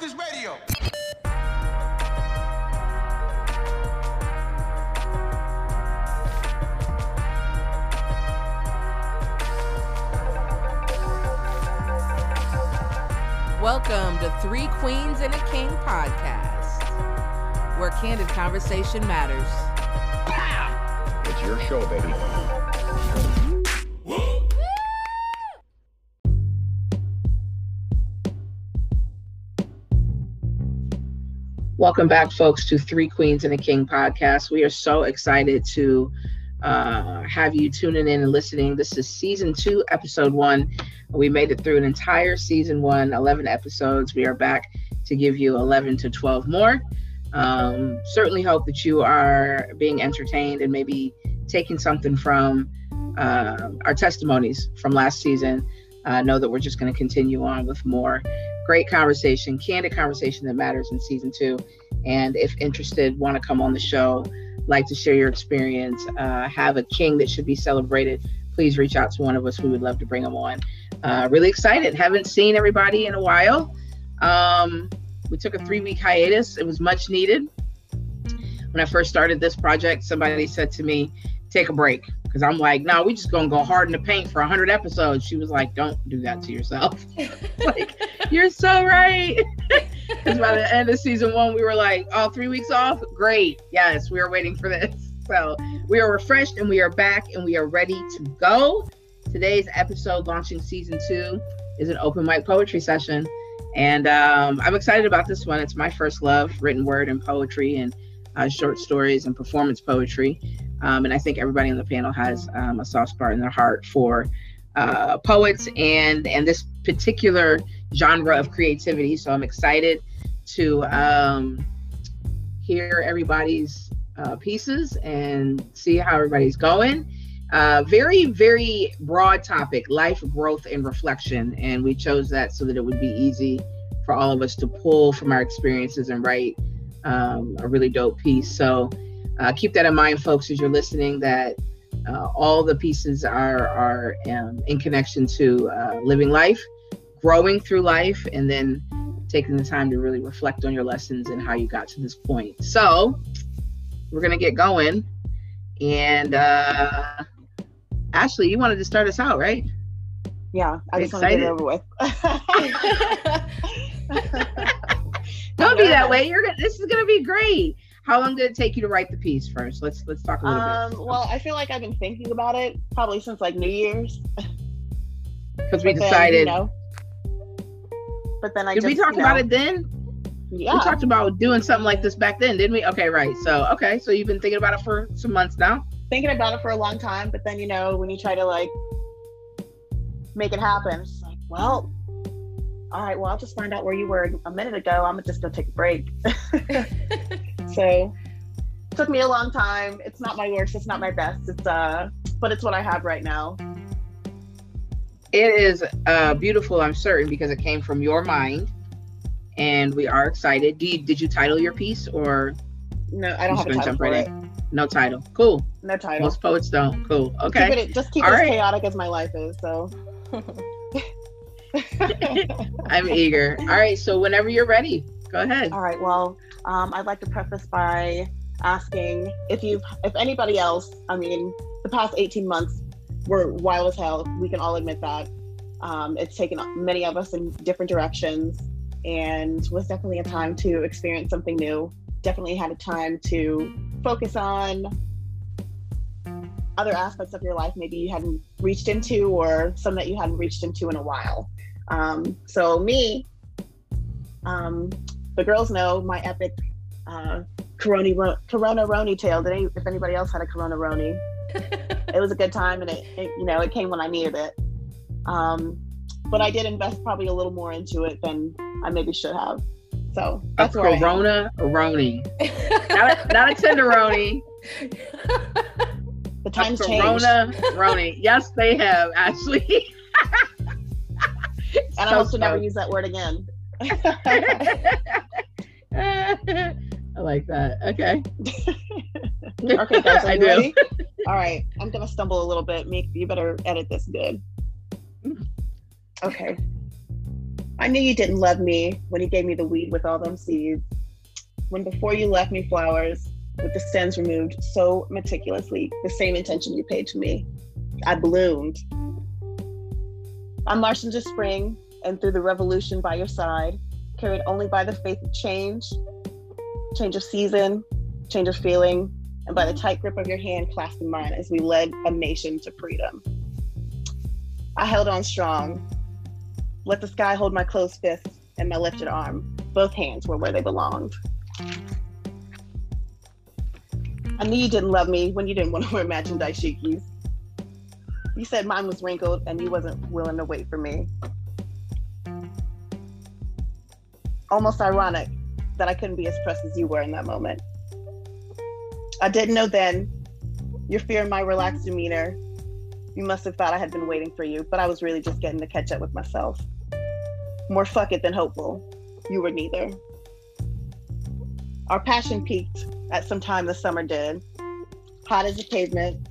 with this radio. Welcome to Three Queens and a King podcast, where candid conversation matters. It's your show, baby. Welcome back, folks, to Three Queens and a King podcast. We are so excited to uh, have you tuning in and listening. This is season two, episode one. We made it through an entire season one, 11 episodes. We are back to give you 11 to 12 more. Um, certainly hope that you are being entertained and maybe taking something from uh, our testimonies from last season. Uh, know that we're just going to continue on with more great conversation, candid conversation that matters in season two. And if interested, want to come on the show, like to share your experience, uh, have a king that should be celebrated, please reach out to one of us. We would love to bring them on. Uh, really excited. Haven't seen everybody in a while. Um, we took a three week hiatus. It was much needed. When I first started this project, somebody said to me, take a break. Because I'm like, no, we just gonna go hard in the paint for 100 episodes. She was like, don't do that to yourself. like, you're so right. Because by the end of season one, we were like, all oh, three weeks off? Great. Yes, we were waiting for this. So we are refreshed and we are back and we are ready to go. Today's episode, launching season two, is an open mic poetry session. And um, I'm excited about this one. It's my first love, written word and poetry and uh, short stories and performance poetry. Um, and I think everybody on the panel has um, a soft spot in their heart for uh, poets and and this particular genre of creativity. So I'm excited to um, hear everybody's uh, pieces and see how everybody's going. Uh, very, very broad topic life, growth, and reflection. And we chose that so that it would be easy for all of us to pull from our experiences and write um, a really dope piece. So uh, keep that in mind, folks, as you're listening, that uh, all the pieces are, are um, in connection to uh, living life, growing through life, and then taking the time to really reflect on your lessons and how you got to this point. So we're going to get going. And uh, Ashley, you wanted to start us out, right? Yeah, I just want to get it over with. Don't be that way. You're gonna. This is gonna be great. How long did it take you to write the piece first? Let's let's talk a little um, bit. Well, I feel like I've been thinking about it probably since like New Year's. Because we decided. Then, you know, but then I did just, we talk you know, about it then? Yeah. We talked about doing something like this back then, didn't we? Okay, right. So okay, so you've been thinking about it for some months now. thinking about it for a long time, but then you know when you try to like make it happen, it's like, well, all right, well I'll just find out where you were a minute ago. I'm just gonna take a break. so took me a long time. It's not my worst. It's not my best. It's uh, but it's what I have right now. It is uh, beautiful, I'm certain, because it came from your mind, and we are excited. Do you, did you title your piece or No, I don't have a gonna title jump for right it. no title? Cool. No title. Most poets don't. Cool. Keep Okay. it, just keep All it as right. chaotic as my life is. So. I'm eager. All right. So whenever you're ready, go ahead. All right. Well, um, I'd like to preface by asking if you, if anybody else, I mean, the past 18 months were wild as hell. We can all admit that. Um, it's taken many of us in different directions and was definitely a time to experience something new. Definitely had a time to focus on other aspects of your life maybe you hadn't reached into or some that you hadn't reached into in a while. Um, so me, um, the girls know my epic uh, Corona Corona Roni tale. Did any, if anybody else had a Corona Roni, it was a good time, and it, it you know it came when I needed it. Um, but I did invest probably a little more into it than I maybe should have. So A that's where Corona Roni, not a, not a tenderoni. The A times changed, Corona Roni. Yes, they have actually. and I hope to never use that word again. I like that. Okay. Okay, guys, are I do. ready? All right, I'm gonna stumble a little bit. Make you better edit this good. Okay. I knew you didn't love me when you gave me the weed with all them seeds. When before you left me flowers with the stems removed so meticulously, the same intention you paid to me. I bloomed. I marched into spring and through the revolution by your side, carried only by the faith of change, change of season, change of feeling, and by the tight grip of your hand clasped in mine as we led a nation to freedom. I held on strong, let the sky hold my closed fist and my lifted arm. Both hands were where they belonged. I knew you didn't love me when you didn't want to wear matching dashikis. You said mine was wrinkled and you wasn't willing to wait for me. Almost ironic that I couldn't be as pressed as you were in that moment. I didn't know then your fear in my relaxed demeanor. You must have thought I had been waiting for you, but I was really just getting to catch up with myself more fuck it than hopeful. You were neither. Our passion peaked at some time the summer did. Hot as the pavement,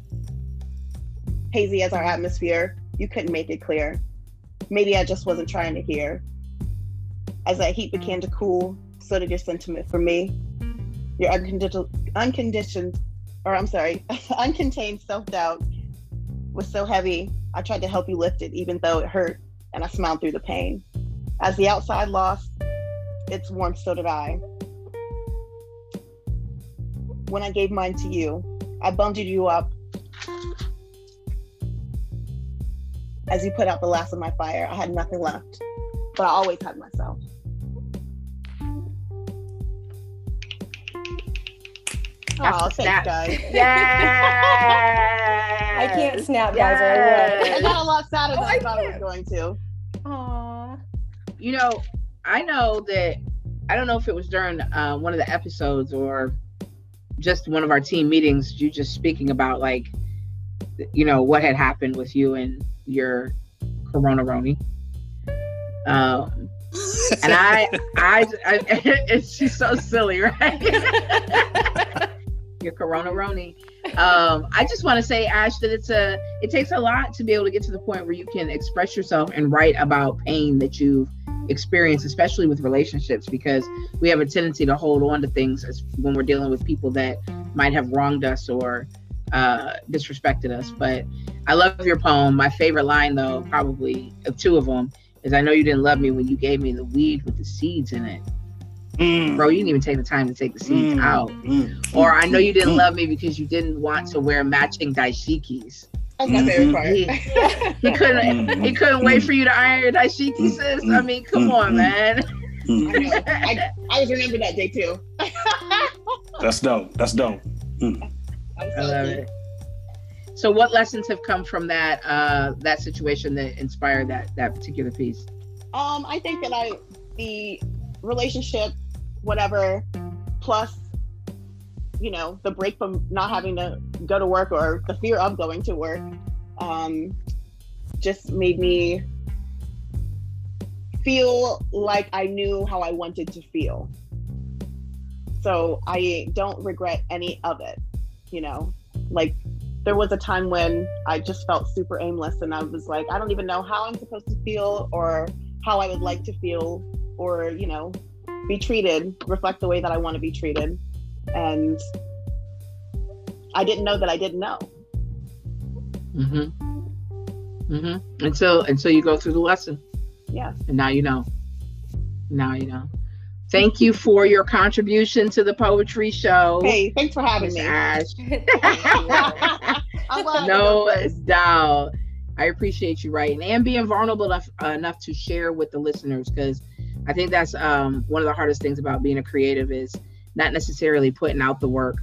hazy as our atmosphere, you couldn't make it clear. Maybe I just wasn't trying to hear. As that heat began to cool, so did your sentiment for me. Your unconditional, unconditioned, or I'm sorry, uncontained self doubt was so heavy. I tried to help you lift it, even though it hurt, and I smiled through the pain. As the outside lost its warmth, so did I. When I gave mine to you, I bundled you up as you put out the last of my fire. I had nothing left, but I always had myself. Oh, thanks, snap. guys. Yeah. I can't snap, guys, or I got a lot sadder than Oh, I I thought I was going to. Aw. you know, I know that I don't know if it was during uh, one of the episodes or just one of our team meetings, you just speaking about like, you know, what had happened with you and your Corona Roni. Um, and I, I, I, it's just so silly, right? your Corona Roni. Um, I just want to say, Ash, that it's a, it takes a lot to be able to get to the point where you can express yourself and write about pain that you've experienced, especially with relationships, because we have a tendency to hold on to things as when we're dealing with people that might have wronged us or uh, disrespected us. But I love your poem. My favorite line, though, probably of two of them, is "I know you didn't love me when you gave me the weed with the seeds in it." Mm, Bro, you didn't even take the time to take the seeds mm, out. mm, Or I know you didn't mm. love me because you didn't want to wear matching dashikis. That's my favorite part. He, he couldn't he couldn't wait for you to iron your dashiki, sis. I mean, come on, man. mm. I know. I, I was remember that day too. That's dope. That's dope. Mm. I, love it. So what lessons have come from that uh that situation that inspired that that particular piece? Um, I think that I the relationship, whatever, plus you know the break from not having to go to work or the fear of going to work, um, just made me feel like I knew how I wanted to feel. So I don't regret any of it. You know, like there was a time when I just felt super aimless and I was like, I don't even know how I'm supposed to feel or how I would like to feel or, you know, be treated, reflect the way that I want to be treated. And I didn't know that I didn't know. Mm-hmm. Mm-hmm. and Until until you go through the lesson. Yeah. And now you know. Now you know. Thank you for your contribution to the poetry show. Hey, thanks for having Miss me. Ash. I'm glad I no doubt. I appreciate you writing and being vulnerable enough, uh, enough to share with the listeners because I think that's um, one of the hardest things about being a creative is not necessarily putting out the work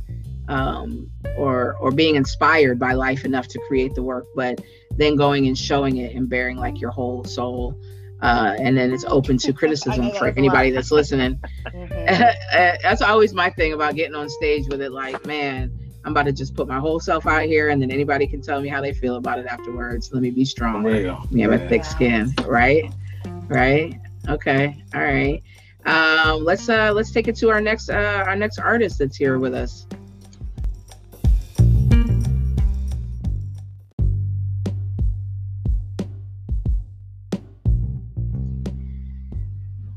um, or or being inspired by life enough to create the work, but then going and showing it and bearing like your whole soul. Uh, and then it's open to criticism for anybody that's listening. Mhm. that's always my thing about getting on stage with it. Like, man, I'm about to just put my whole self out here, and then anybody can tell me how they feel about it afterwards. Let me be For strong. real. We have a thick skin, right? Right? Okay. All right. Um, let's uh let's take it to our next uh our next artist that's here with us.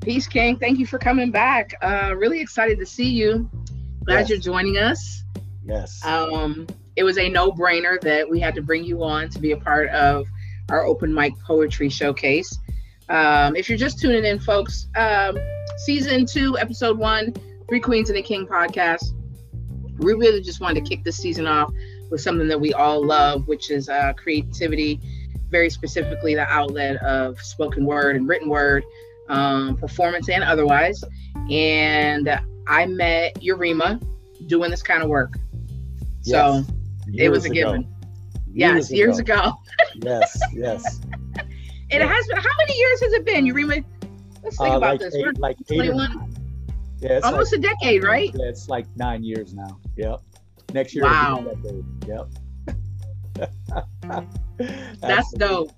Peace, King. Thank you for coming back. Uh, really excited to see you. Glad Yes. you're joining us. Yes. Um, it was a no-brainer that we had to bring you on to be a part of our open mic poetry showcase. Um, if you're just tuning in, folks, um, season two, episode one, Three Queens and a King podcast. We really just wanted to kick this season off with something that we all love, which is uh, creativity, very specifically the outlet of spoken word and written word, um, performance and otherwise. And I met Urema doing this kind of work. So Yes. it was a ago. given. Yes, years ago. yes, yes. It has been. How many years has it been, Urema? Let's think Uh, about like this. eight, We're like 21, nine. Yeah, almost like, a decade, right? Yeah, it's like nine years now. Yep. Next year. Wow. It'll be a decade. Yep. That's dope.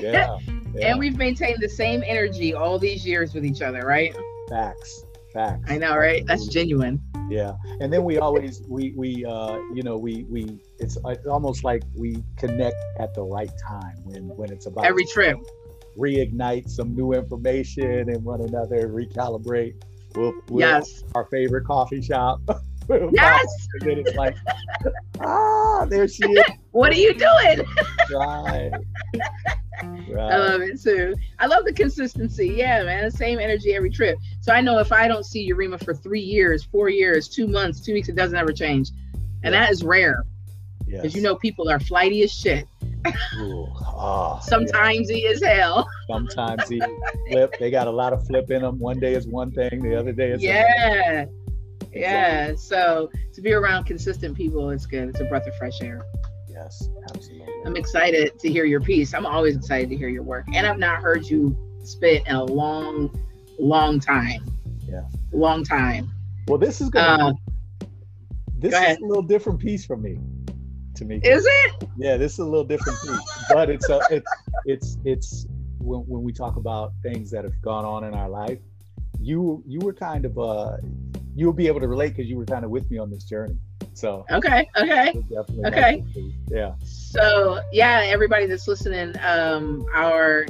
Yeah. yeah. And we've maintained the same energy all these years with each other, right? facts. Facts. I know, right? That's genuine. Yeah, and then we always we we uh you know we we it's, almost like we connect at the right time when when it's about Every trip. reignite some new information and one another recalibrate. We'll, we'll Yes. our favorite coffee shop. Yes. And then it's like, ah, there she is. What are you doing? Right. I love it too. I love the consistency. Yeah, man. The same energy every trip. So I know if I don't see Urema for three years, four years, two months, two weeks, it doesn't ever change. And that is rare Yes. because you know people are flighty as shit. Ooh, ah, yeah. Sometimes he is hell. Sometimes he flip. They got a lot of flip in them. One day is one thing, the other day is Yeah. Yeah. So to be around consistent people is good. It's a breath of fresh air. Yes, absolutely. I'm excited to hear your piece. I'm always excited to hear your work. And I've not heard you spit in a long, long time. Yeah. Long time. Well, this is gonna. Uh, this go is a little different piece from me. To me. is it? Yeah, this is a little different piece, but it's a, it's it's it's when, when we talk about things that have gone on in our life, you you were kind of uh you'll be able to relate because you were kind of with me on this journey. So Okay. Okay. definitely Okay. Yeah. So yeah, everybody that's listening, um, our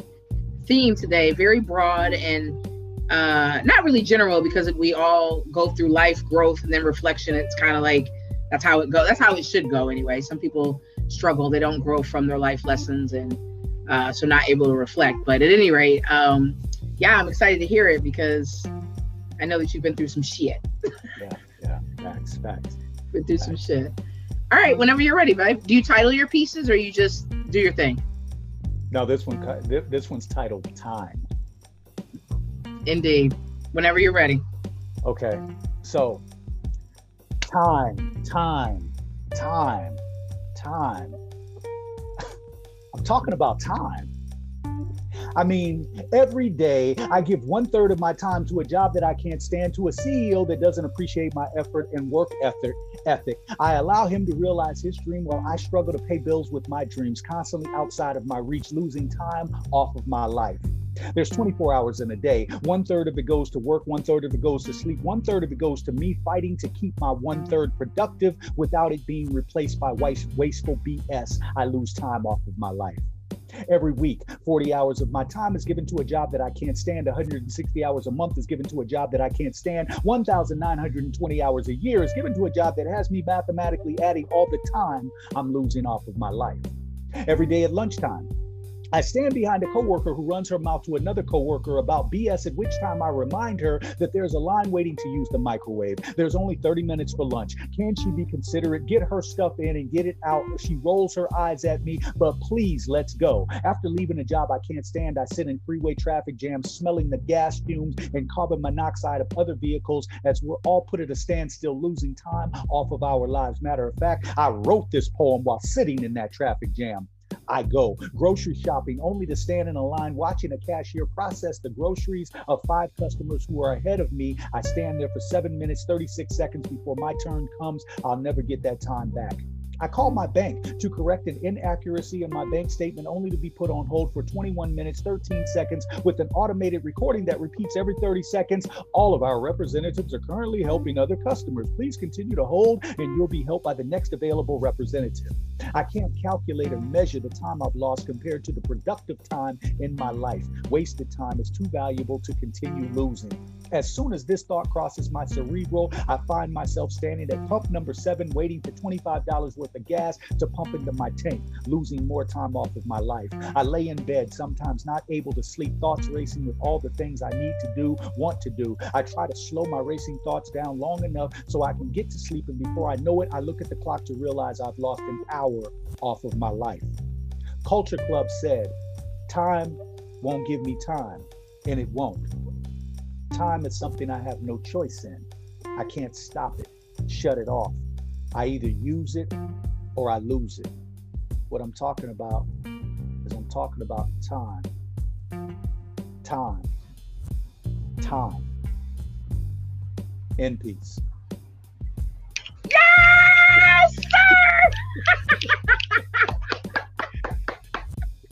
theme today very broad and uh, not really general because we all go through life growth and then reflection. It's kind of like that's how it go. That's how it should go anyway. Some people struggle; they don't grow from their life lessons and uh, so not able to reflect. But at any rate, um, yeah, I'm excited to hear it because I know that you've been through some shit. Yeah. Yeah, facts. Facts. Been through some shit. All right, whenever you're ready, babe. Do you title your pieces or you just do your thing? No, this one this one's titled Time. Indeed. Whenever you're ready. Okay. So time, time, time, time. I'm talking about time. I mean, every day I give one third of my time to a job that I can't stand, to a CEO that doesn't appreciate my effort and work ethic. Ethic. I allow him to realize his dream while I struggle to pay bills with my dreams, constantly outside of my reach, losing time off of my life. There's 24 hours in a day. One third of it goes to work, one third of it goes to sleep, one third of it goes to me fighting to keep my one third productive without it being replaced by waste, wasteful BS. I lose time off of my life. Every week, 40 hours of my time is given to a job that I can't stand. 160 hours a month is given to a job that I can't stand. 1,920 hours a year is given to a job that has me mathematically adding all the time I'm losing off of my life. Every day at lunchtime, I stand behind a coworker who runs her mouth to another coworker about BS, at which time I remind her that there's a line waiting to use the microwave. There's only 30 minutes for lunch. Can she be considerate? Get her stuff in and get it out. She rolls her eyes at me, but please, let's go. After leaving a job I can't stand, I sit in freeway traffic jams, smelling the gas fumes and carbon monoxide of other vehicles as we're all put at a standstill, losing time off of our lives. Matter of fact, I wrote this poem while sitting in that traffic jam. I go grocery shopping only to stand in a line watching a cashier process the groceries of five customers who are ahead of me. I stand there for seven minutes, 36 seconds before my turn comes. I'll never get that time back. I called my bank to correct an inaccuracy in my bank statement only to be put on hold for 21 minutes, 13 seconds with an automated recording that repeats every 30 seconds. All of our representatives are currently helping other customers. Please continue to hold and you'll be helped by the next available representative. I can't calculate or measure the time I've lost compared to the productive time in my life. Wasted time is too valuable to continue losing. As soon as this thought crosses my cerebral, I find myself standing at pump number seven, waiting for $25 worth of gas to pump into my tank, losing more time off of my life. I lay in bed, sometimes not able to sleep, thoughts racing with all the things I need to do, want to do. I try to slow my racing thoughts down long enough so I can get to sleep. And before I know it, I look at the clock to realize I've lost an hour off of my life. Culture Club said, Time won't give me time, and it won't. Time is something I have no choice in. I can't stop it, shut it off. I either use it or I lose it. What I'm talking about is I'm talking about time. Time. Time. In peace. Yes, sir.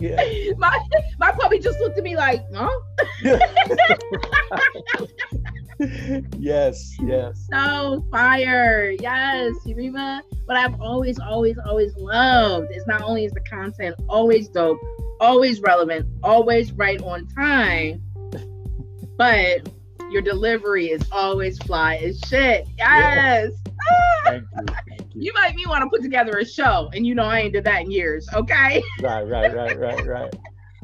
Yeah. my my puppy just looked at me like, huh? yes, yes. So fire. Yes, Urema. What I've always, always, always loved is not only is the content always dope, always relevant, always right on time, but your delivery is always fly as shit. Yes. Thank you. Thank you. You might me want to put together a show, and you know I ain't did that in years. Okay. Right, right, right, right, right.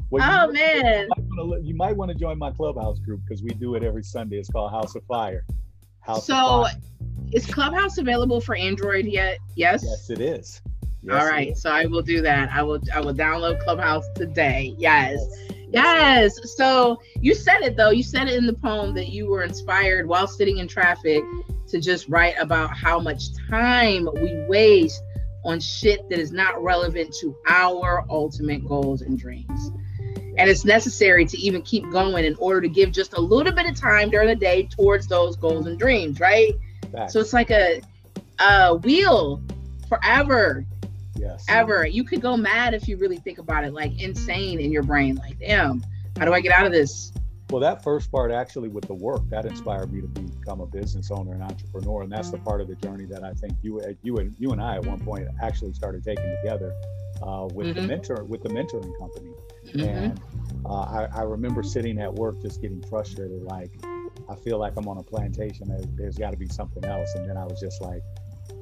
Well, Oh man. wanna- you might want to join my clubhouse group because we do it every Sunday. It's called House of Fire. House So, of Fire. is Clubhouse available for Android yet? Yes. Yes, it is. Yes, All right. is. So I will do that. I will. I will download Clubhouse today. Yes. Yes. So you said it though. You said it in the poem that you were inspired while sitting in traffic to just write about how much time we waste on shit that is not relevant to our ultimate goals and dreams. And it's necessary to even keep going in order to give just a little bit of time during the day towards those goals and dreams, right? Facts. So it's like a, a wheel forever yes. ever. You could go mad if you really think about it, like insane in your brain. Like, damn, how do I get out of this? Well, that first part actually with the work that inspired me to become a business owner and entrepreneur, and that's the part of the journey that I think you, you and you and I at one point actually started taking together uh, with the Mhm. mentor with the mentoring company. Mhm. And uh, I, I remember sitting at work just getting frustrated, like I feel like I'm on a plantation. There, there's got to be something else. And then I was just like,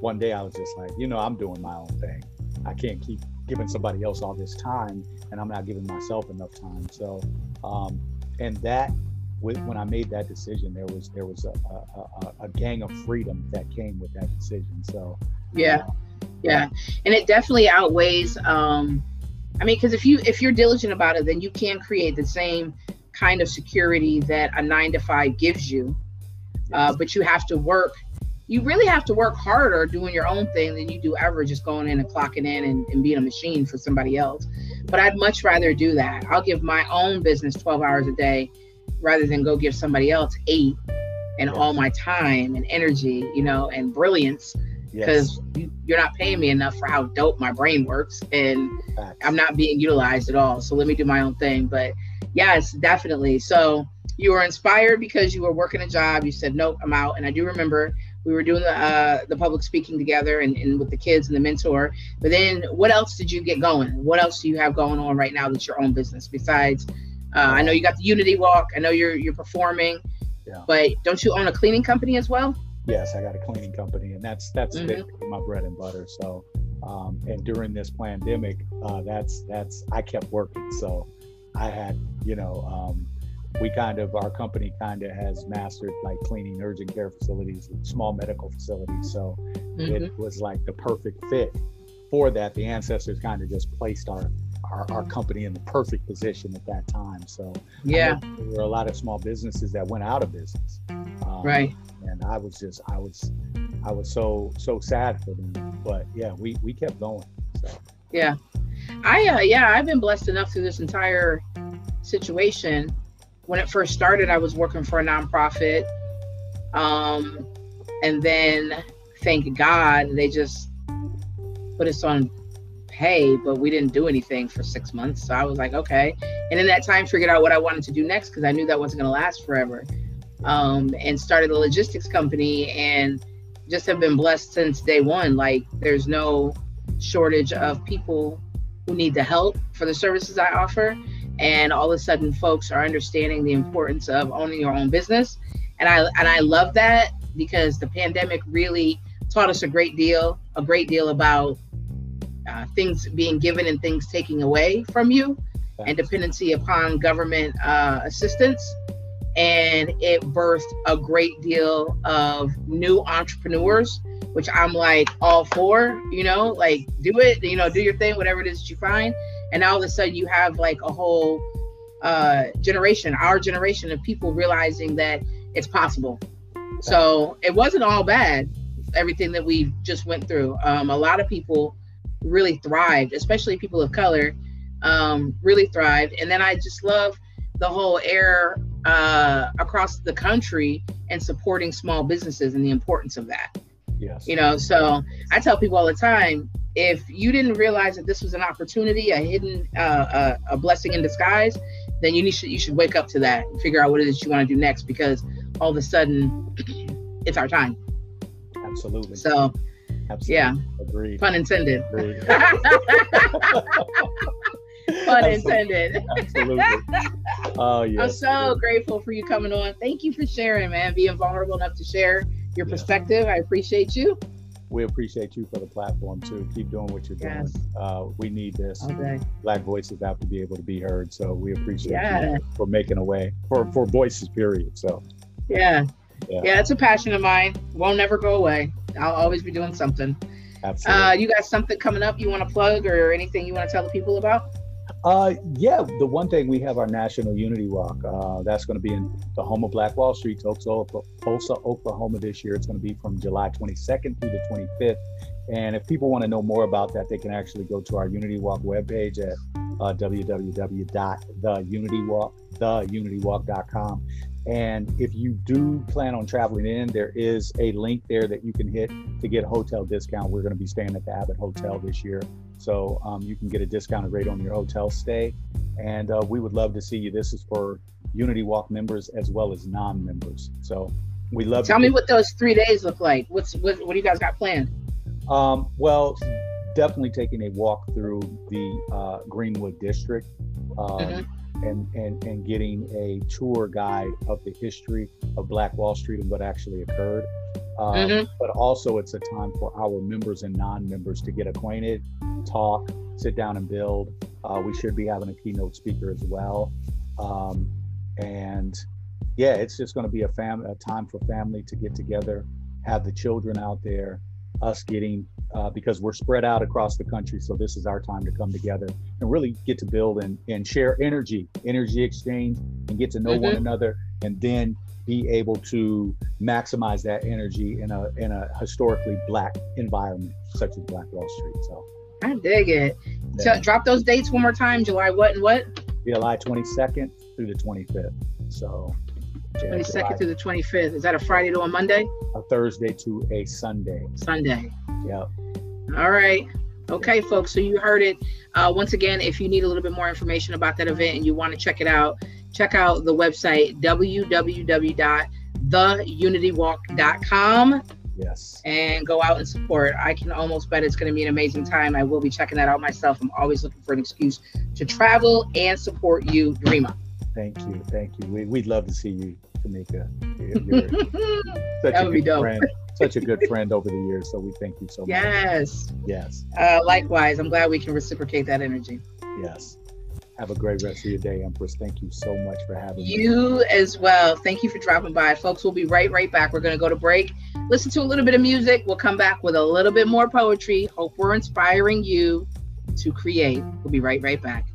one day I was just like, you know, I'm doing my own thing. I can't keep giving somebody else all this time, and I'm not giving myself enough time. So, um, and that when I made that decision, there was there was a, a, a, a gang of freedom that came with that decision. So, Yeah, yeah, and it definitely outweighs. Um, I mean, because if you if you're diligent about it, then you can create the same kind of security that a nine to five gives you. Uh, but you have to work. You really have to work harder doing your own thing than you do ever just going in and clocking in and, and being a machine for somebody else. But I'd much rather do that. I'll give my own business 12 hours a day rather than go give somebody else eight and all my time and energy, you know, and brilliance yes, because you, you're not paying me enough for how dope my brain works and facts. I'm not being utilized at all. So let me do my own thing. But yes, definitely. So you were inspired because you were working a job. You said, nope, I'm out. And I do remember we were doing the uh, the public speaking together and, and with the kids and the mentor. But then what else did you get going? What else do you have going on right now that's your own business besides? Uh, I know you got the Unity Walk. I know you're you're performing, Yeah. but don't you own a cleaning company as well? Yes, I got a cleaning company, and that's that's Mhm. my bread and butter. So, um, and during this pandemic, uh, that's that's I kept working. So, I had you know, um, we kind of our company kind of has mastered like cleaning urgent care facilities, small medical facilities. So Mhm. it was like the perfect fit for that. The ancestors kind of just placed our our, our company in the perfect position at that time. So Yeah, there were a lot of small businesses that went out of business. Um, right. and I was just I was I was so so sad for them. But yeah, we we kept going. So Yeah. I uh yeah, I've been blessed enough through this entire situation. When it first started, I was working for a nonprofit. Um and then thank God they just put us on pay, but we didn't do anything for six months. So I was like, okay. And in that time, figured out what I wanted to do next because I knew that wasn't going to last forever. Um, and started a logistics company and just have been blessed since day one. Like, there's no shortage of people who need the help for the services I offer. And all of a sudden, folks are understanding the importance of owning your own business. And I and I love that because the pandemic really taught us a great deal, a great deal about uh, things being given and things taking away from you and dependency upon government uh, assistance. And it birthed a great deal of new entrepreneurs, which I'm like all for, you know, like do it, you know, do your thing, whatever it is that you find. And all of a sudden you have like a whole uh, generation, our generation of people realizing that it's possible. So it wasn't all bad, everything that we just went through. Um, a lot of people really thrived, especially people of color, um, really thrived. And then I just love the whole air uh, across the country and supporting small businesses and the importance of that. Yes. You know, so I tell people all the time if you didn't realize that this was an opportunity, a hidden, uh, a, a blessing in disguise, then you need should you should wake up to that and figure out what it is you want to do next because all of a sudden it's our time. Absolutely. So Absolutely. yeah, Agreed. pun intended. Agreed. Pun Absolutely. intended. Absolutely. Oh yes. I'm so grateful for you coming on. Thank you for sharing, man. Being vulnerable enough to share your Yeah. perspective. I appreciate you. We appreciate you for the platform too. Keep doing what you're Yes. doing. Uh, we need this. Okay. Black voices have to be able to be heard. So we appreciate Yeah. you for making a way for for voices. Period. So Yeah. Yeah. yeah. it's a passion of mine. Won't never go away. I'll always be doing something. absolutely. Uh, you got something coming up you want to plug or anything you want to tell the people about? Uh, yeah, the one thing we have our National Unity Walk. Uh, that's going to be in the home of Black Wall Street, Tulsa, Oklahoma this year. It's going to be from July 22nd through the 25th. And if people want to know more about that, they can actually go to our Unity Walk webpage at uh, www.theunitywalk. And if you do plan on traveling in, there is a link there that you can hit to get a hotel discount. We're going to be staying at the Abbott Hotel this year. So um, you can get a discounted rate on your hotel stay. And uh, we would love to see you. This is for Unity Walk members as well as non members. So we love Tell me what those three days look like. What's what, what do you guys got planned? Um, well, definitely taking a walk through the uh, Greenwood District um, Mhm. And, and, and getting a tour guide of the history of Black Wall Street and what actually occurred. Um, Mhm. But also, it's a time for our members and non members to get acquainted, talk, sit down and build. Uh, we should be having a keynote speaker as well. Um, and yeah, it's just going to be a, fam- a time for family to get together, have the children out there, us getting uh, because we're spread out across the country. So this is our time to come together and really get to build and, and share energy, energy exchange, and get to know one another, and then be able to maximize that energy in a in a historically black environment such as Black Wall Street. So I dig it. Yeah. So drop those dates one more time. July what and what? July 22nd through the 25th. So yeah, Twenty July- second through the twenty fifth. Is that a Friday to a Monday? a Thursday to a Sunday. Sunday. Yep. All right. Okay, folks. So you heard it. Uh, once again, if you need a little bit more information about that event and you want to check it out, check out the website www.theunitywalk.com Yes. and go out and support. I can almost bet it's going to be an amazing time. I will be checking that out myself. I'm always looking for an excuse to travel and support you, Dreama. Thank you. Thank you. We, we'd love to see you, Tamika. You're, such That a would be good dope. friend. Such a good friend over the years. So we thank you so much. yes. Yes. Uh, likewise, I'm glad we can reciprocate that energy. Yes. Have a great rest of your day, Empress. Thank you so much for having me. You as well. Thank you for dropping by. Folks, we'll be right, right back. We're going to go to break, listen to a little bit of music. We'll come back with a little bit more poetry. Hope we're inspiring you to create. We'll be right, right back.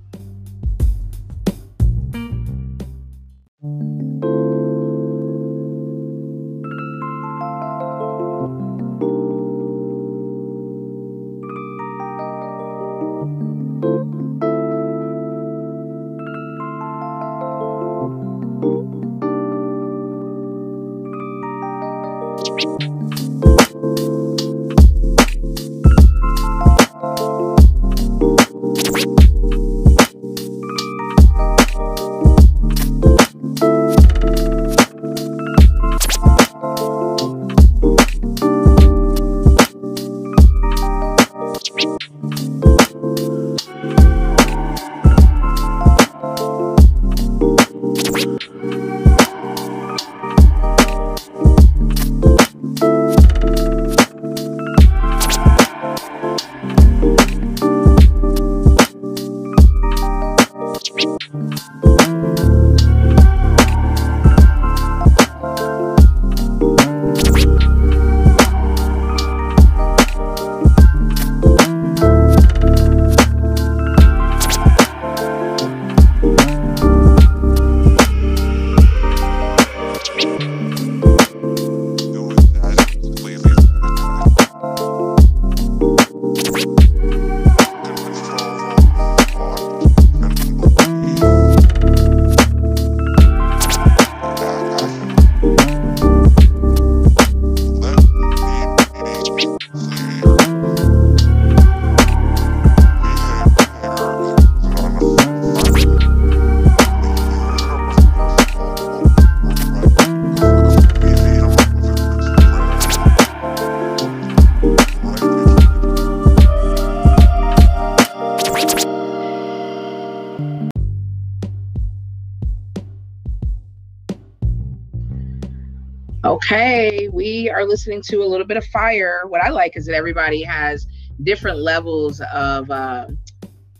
Are listening to a little bit of fire. What I like is that everybody has different levels of, uh,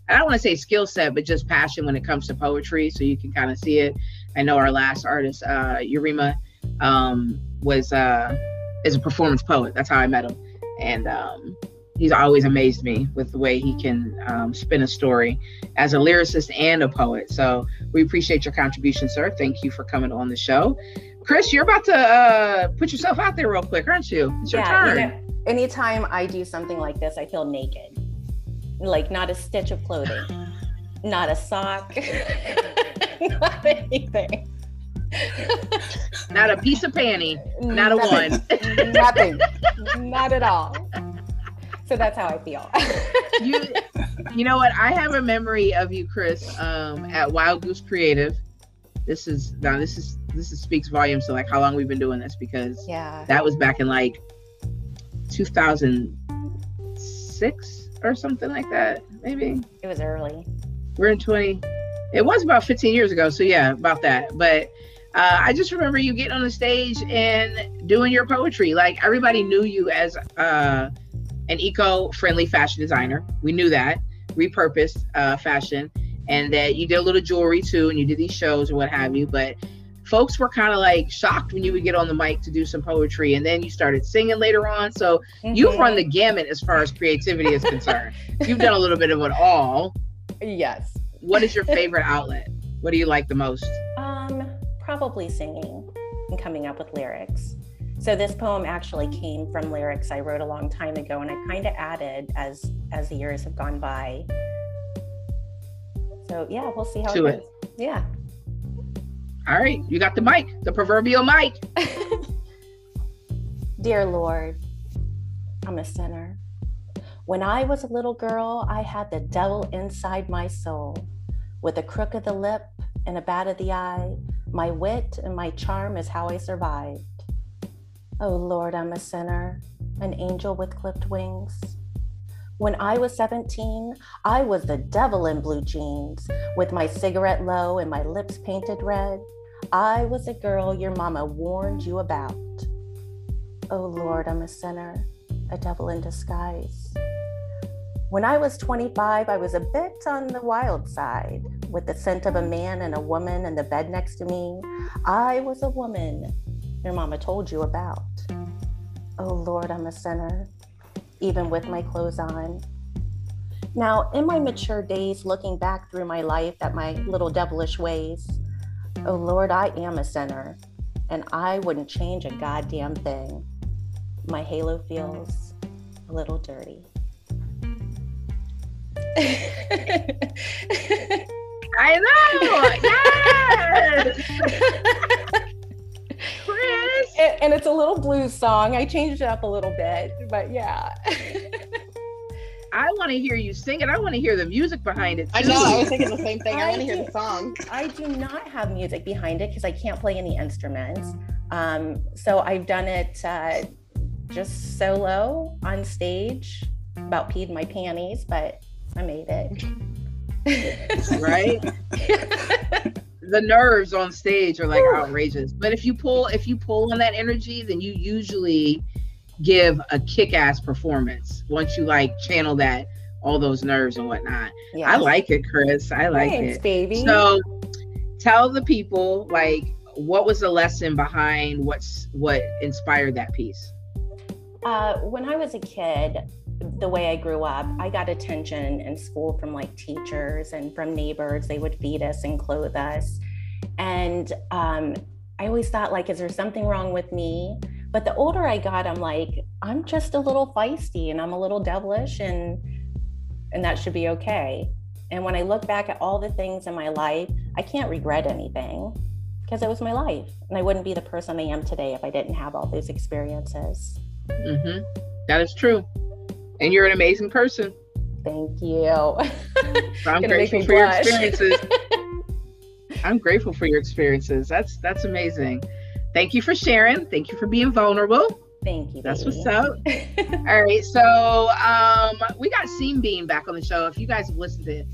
I don't want to say skill set, but just passion when it comes to poetry. So you can kind of see it. I know our last artist, uh, Urema, um, was uh, is a performance poet. That's how I met him, and um, he's always amazed me with the way he can um, spin a story as a lyricist and a poet. So we appreciate your contribution, sir. Thank you for coming on the show. Chris, you're about to uh, put yourself out there real quick, aren't you? It's your yeah, turn. you know, anytime I do something like this, I feel naked. Like not a stitch of clothing, not a sock, not anything. Not a piece of panty, not a Nothing. one. Nothing. Not at all. So that's how I feel. you, you know what? I have a memory of you, Chris, um, at Wild Goose Creative. This is now. This is this is, speaks volumes to like how long we've been doing this because yeah. that was back in like 2006 or something like that. Maybe It was early. we're in 20. It was about 15 years ago. So yeah, about that. But uh, I just remember you getting on the stage and doing your poetry. Like everybody knew you as uh, an eco-friendly fashion designer. We knew that repurposed uh, fashion, and that you did a little jewelry too, and you did these shows and what have you. But folks were kind of like shocked when you would get on the mic to do some poetry, and then you started singing later on. So you've Mhm. run the gamut as far as creativity is concerned. You've done a little bit of it all. Yes. What is your favorite outlet? What do you like the most? Um, probably singing and coming up with lyrics. So this poem actually came from lyrics I wrote a long time ago, and I kind of added as as the years have gone by. So yeah, we'll see how To it it. goes. Yeah. All right, you got the mic, the proverbial mic. Dear Lord, I'm a sinner. When I was a little girl, I had the devil inside my soul. With a crook of the lip and a bat of the eye, my wit and my charm is how I survived. Oh Lord, I'm a sinner, an angel with clipped wings. When I was 17, I was the devil in blue jeans, with my cigarette low and my lips painted red. I was a girl your mama warned you about. Oh Lord, I'm a sinner, a devil in disguise. When I was 25, I was a bit on the wild side. With the scent of a man and a woman in the bed next to me, I was a woman your mama told you about. Oh Lord, I'm a sinner, even with my clothes on. Now, in my mature days, looking back through my life at my little devilish ways, oh Lord, I am a sinner, and I wouldn't change a goddamn thing. My halo feels a little dirty. I know. Yes. and, and it's a little blues song. I changed it up a little bit, but yeah. I want to hear you sing it. I want to hear the music behind it. Too. I know. I was thinking the same thing. I, I want to hear the song. I do not have music behind it because I can't play any instruments. Um, so I've done it uh, just solo on stage. About peed my panties, but I made it. right? the nerves on stage are like outrageous. But if you pull if you pull on that energy, then you usually give a kick-ass performance once you like channel that all those nerves and whatnot. yeah. I like it, Chris. I like Thanks, it. baby. So tell the people like what was the lesson behind what's what inspired that piece? Uh, when I was a kid, the way I grew up, I got attention in school from like teachers and from neighbors. They would feed us and clothe us. And um, I always thought, like, is there something wrong with me? But the older I got, I'm like, I'm just a little feisty and I'm a little devilish and and that should be okay. And when I look back at all the things in my life, I can't regret anything because it was my life. And I wouldn't be the person I am today if I didn't have all those experiences. Hmm That is true. And you're an amazing person. Thank you. I'm grateful for your experiences. I'm grateful for your experiences. That's that's amazing. Thank you for sharing. Thank you for being vulnerable. Thank you. That's baby. what's up. All right, so um, we got Seam Beam back on the show. If you guys have listened to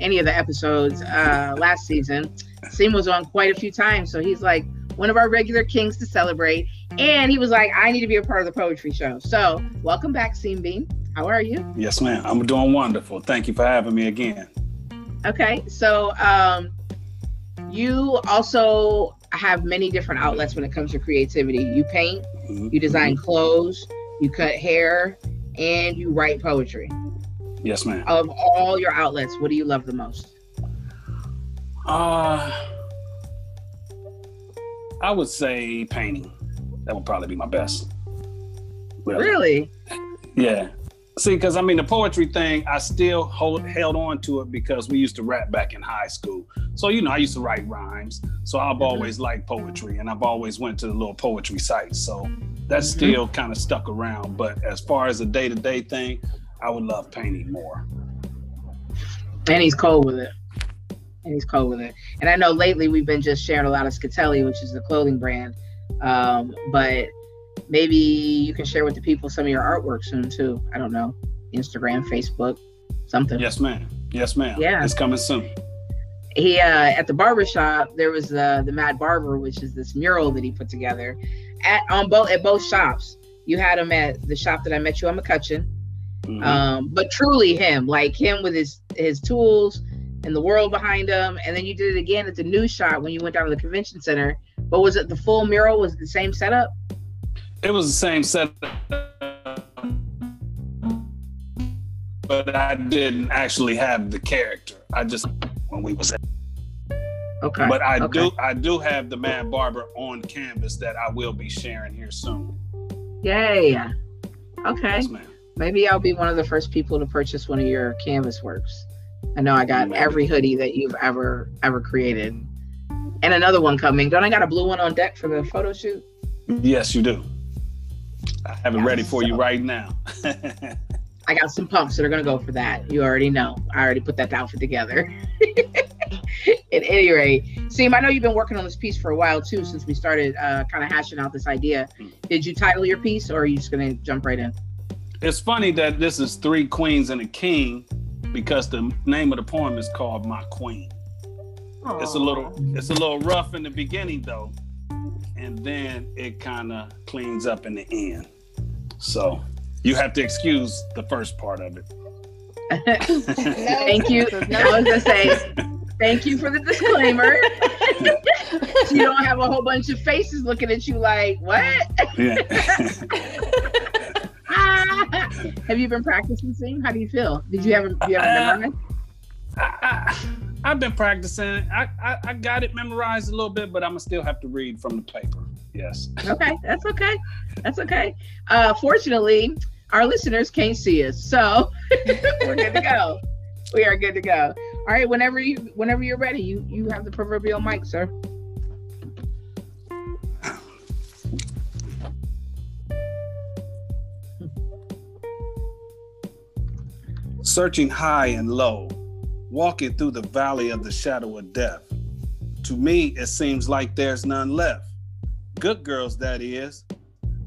any of the episodes uh, last season, Seam was on quite a few times. So he's like, one of our regular kings to celebrate. And he was like, I need to be a part of the poetry show. So, welcome back, Seam Bean. How are you? Yes, ma'am. I'm doing wonderful. Thank you for having me again. Okay, so um, you also have many different outlets when it comes to creativity. You paint, Mhm. you design clothes, you cut hair, and you write poetry. Yes, ma'am. Of all your outlets, what do you love the most? Uh, I would say painting. That would probably be my best. Really? Really? Yeah. See, because I mean, the poetry thing, I still hold, held on to it because we used to rap back in high school. So you know, I used to write rhymes. So I've always liked poetry, and I've always went to the little poetry sites. So that's Mhm. still kind of stuck around. But as far as a day to day thing, I would love painting more. And he's cold with it. And he's cold with it. And I know lately we've been just sharing a lot of Scatelli, which is the clothing brand. Um, but maybe you can share with the people some of your artwork soon too. I don't know. Instagram, Facebook, something. Yes, ma'am. Yes, ma'am. Yeah. It's coming soon. he uh at the barber shop there was uh the mad barber which is this mural that he put together at on both at both shops you had him at the shop that i met you on mccutcheon Mhm. um but truly him like him with his his tools and the world behind him and then you did it again at the new shop when you went down to the convention center but was it the full mural was it the same setup It was the same setup. but I didn't actually have the character. I just when we was, okay but I okay. do I do have the Mad Barber on canvas that I will be sharing here soon. yay okay Yes. Maybe I'll be one of the first people to purchase one of your canvas works. I know I got Maybe. every hoodie that you've ever ever created. And another one coming. Don't I got a blue one on deck for the photo shoot? Yes, you do. I have it ready for you right now. I got some pumps that are gonna go for that. You already know. I already put that outfit together. At any rate, Seem, I know you've been working on this piece for a while too, since we started uh, kind of hashing out this idea. Did you title your piece, or are you just gonna jump right in? it's funny that this is three queens and a king because the name of the poem is called My Queen. It's a little it's a little rough in the beginning though, and then it kind of cleans up in the end. So you have to excuse the first part of it. Thank you. I was gonna say, thank you for the disclaimer. so you don't have a whole bunch of faces looking at you like, what? Yeah. have you been practicing singing? How do you feel? Did you have do you have Uh, a memory? I, I, have been practicing. I, I I got it memorized a little bit, but I'm gonna still have to read from the paper. Yes. Okay, that's okay. That's okay. Uh, fortunately, our listeners can't see us, so we're good to go. We are good to go. All right, whenever you whenever you're ready, you you have the proverbial mic, sir. Searching high and low, walking through the valley of the shadow of death. To me, it seems like there's none left. Good girls, that is,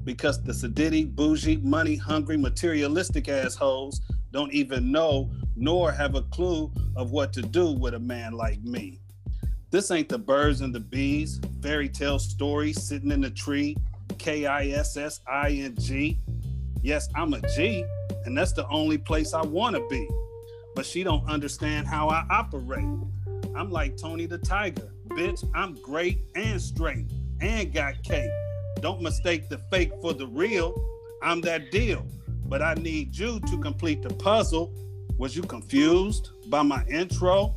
because the sedity, bougie, money hungry, materialistic assholes don't even know nor have a clue of what to do with a man like me. This ain't the birds and the bees, fairy tale story sitting in the tree, K I S S I N G. Yes, I'm a G, and that's the only place I want to be. But she don't understand how I operate. I'm like Tony the Tiger. Bitch, I'm great and straight and got cake. Don't mistake the fake for the real. I'm that deal. But I need you to complete the puzzle. Was you confused by my intro?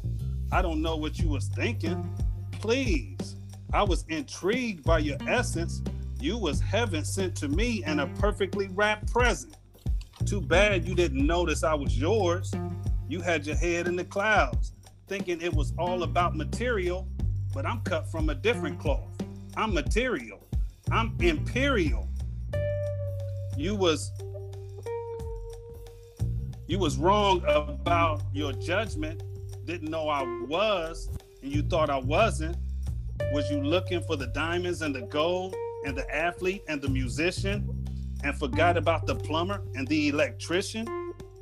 I don't know what you was thinking. Please. I was intrigued by your essence. You was heaven sent to me and a perfectly wrapped present. Too bad you didn't notice I was yours. You had your head in the clouds, thinking it was all about material, but I'm cut from a different cloth. I'm material. I'm imperial. You was you was wrong about your judgment. Didn't know I was, and you thought I wasn't. Was you looking for the diamonds and the gold and the athlete and the musician and forgot about the plumber and the electrician?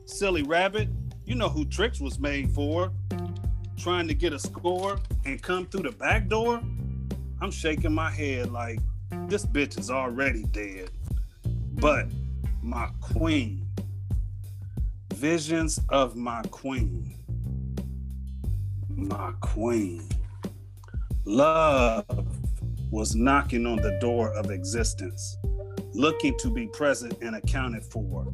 Silly rabbit, you know who tricks was made for. Trying to get a score and come through the back door? I'm shaking my head like this bitch is already dead. But my queen, visions of my queen, my queen. Love was knocking on the door of existence, looking to be present and accounted for.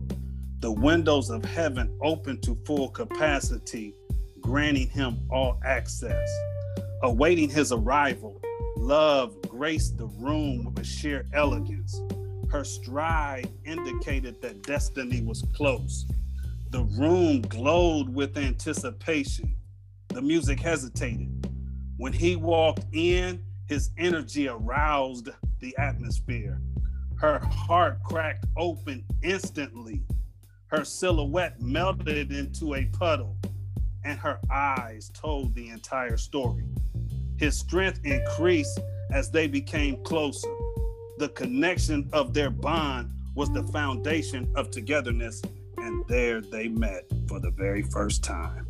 The windows of heaven open to full capacity, granting him all access. Awaiting his arrival, love graced the room with a sheer elegance. Her stride indicated that destiny was close. The room glowed with anticipation. The music hesitated. When he walked in, his energy aroused the atmosphere. Her heart cracked open instantly. Her silhouette melted into a puddle, and her eyes told the entire story. His strength increased as they became closer. The connection of their bond was the foundation of togetherness, and there they met for the very first time.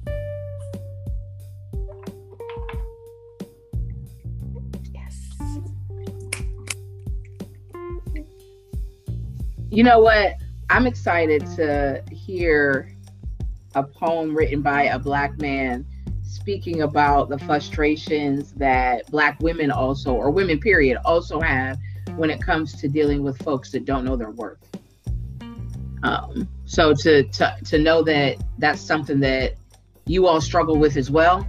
Yes. You know what? I'm excited to hear a poem written by a black man speaking about the frustrations that black women also or women period also have when it comes to dealing with folks that don't know their worth. Um, so to, to to know that that's something that you all struggle with as well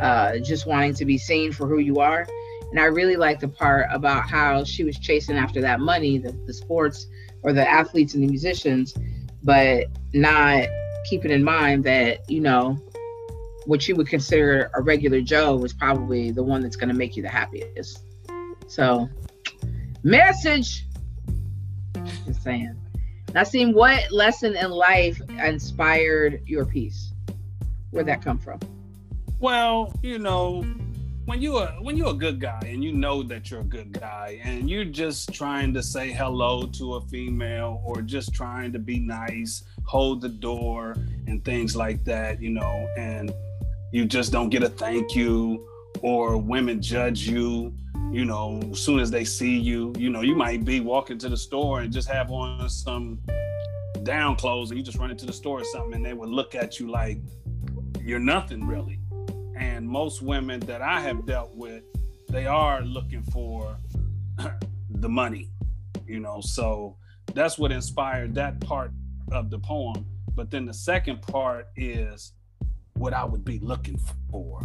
uh, just wanting to be seen for who you are. And i really like the part about how she was chasing after that money the, the sports or the athletes and the musicians but not keeping in mind that you know what you would consider a regular Joe is probably the one that's going to make you the happiest. So, message. Just saying. Nasim, what lesson in life inspired your piece? Where'd that come from? Well, you know, when you are when you're a good guy and you know that you're a good guy and you're just trying to say hello to a female or just trying to be nice, hold the door and things like that, you know, and you just don't get a thank you or women judge you you know as soon as they see you you know you might be walking to the store and just have on some down clothes and you just run into the store or something and they would look at you like you're nothing really and most women that i have dealt with they are looking for the money you know so that's what inspired that part of the poem but then the second part is what I would be looking for.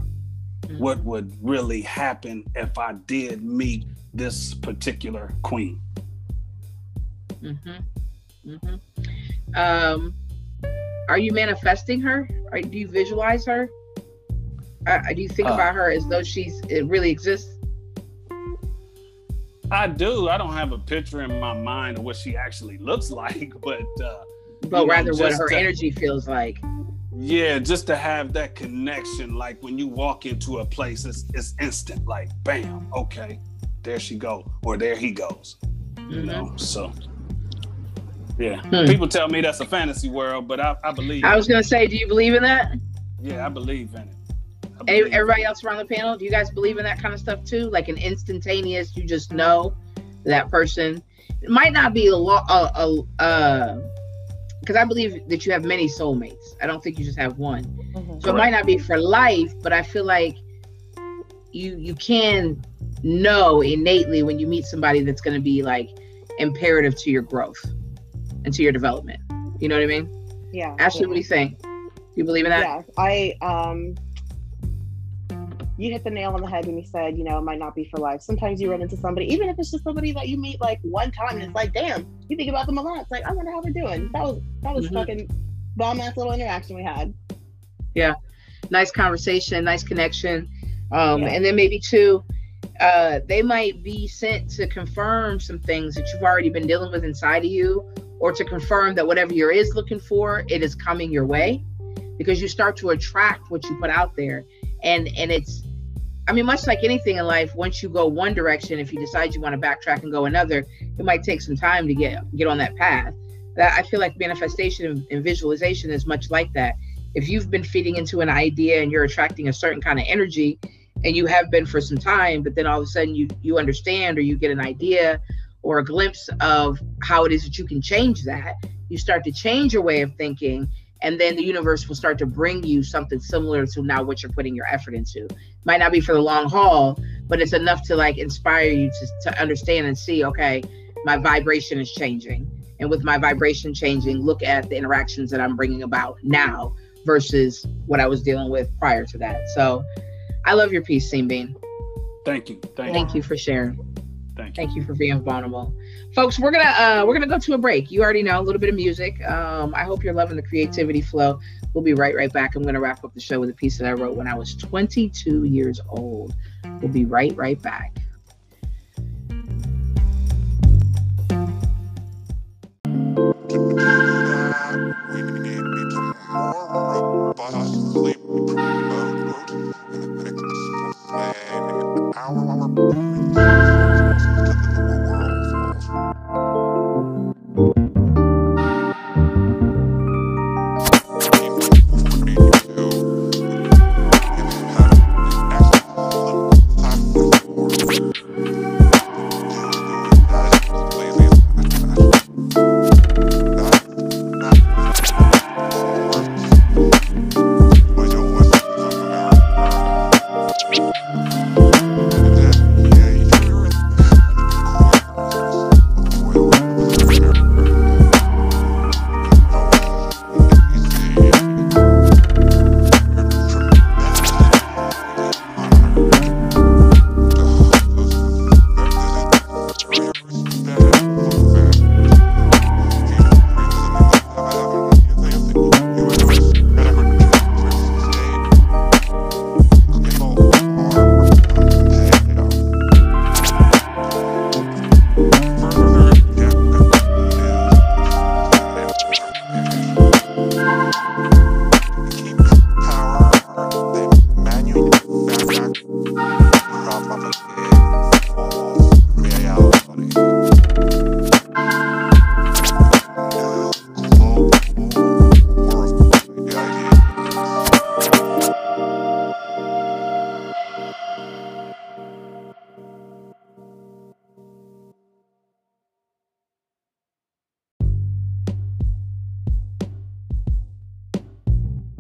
Mm-hmm. What would really happen if I did meet this particular queen? Mm-hmm. Mm-hmm. Um, are you manifesting her? Or do you visualize her? Uh, do you think uh, about her as though she's it really exists? I do. I don't have a picture in my mind of what she actually looks like, but uh, but rather know, what her to, energy feels like. Yeah, just to have that connection, like when you walk into a place, it's, it's instant, like bam, okay, there she go, or there he goes. Mm-hmm. You know, so yeah. Hmm. People tell me that's a fantasy world, but I, I believe. I was gonna say, do you believe in that? Yeah, I believe in it. Everybody else around the panel, do you guys believe in that kind of stuff too? Like an instantaneous, you just know that person. It might not be a lot. Uh, because I believe that you have many soulmates. I don't think you just have one. Mm-hmm. So it might not be for life, but I feel like you you can know innately when you meet somebody that's going to be like imperative to your growth and to your development. You know what I mean? Yeah. Ashley, yeah. what do you think? Do you believe in that? Yeah, I um you hit the nail on the head when you said, you know, it might not be for life. Sometimes you run into somebody, even if it's just somebody that you meet like one time, and it's like, damn, you think about them a lot. It's like, I wonder how they're doing. That was that was mm-hmm. fucking bomb ass little interaction we had. Yeah, nice conversation, nice connection, um, yeah. and then maybe too, uh, they might be sent to confirm some things that you've already been dealing with inside of you, or to confirm that whatever you're is looking for, it is coming your way, because you start to attract what you put out there, and and it's I mean, much like anything in life, once you go one direction, if you decide you want to backtrack and go another, it might take some time to get get on that path. That I feel like manifestation and visualization is much like that. If you've been feeding into an idea and you're attracting a certain kind of energy, and you have been for some time, but then all of a sudden you you understand or you get an idea or a glimpse of how it is that you can change that. You start to change your way of thinking, and then the universe will start to bring you something similar to now what you're putting your effort into. Might not be for the long haul, but it's enough to like inspire you to, to understand and see, okay, my vibration is changing. And with my vibration changing, look at the interactions that I'm bringing about now versus what I was dealing with prior to that. So I love your piece, Seam Bean. Thank you. Thank, Thank you for sharing. Thank you. Thank you for being vulnerable. Folks, we're gonna uh we're gonna go to a break. You already know a little bit of music. Um, I hope you're loving the creativity flow. We'll be right right back. I'm gonna wrap up the show with a piece that I wrote when I was 22 years old. We'll be right right back.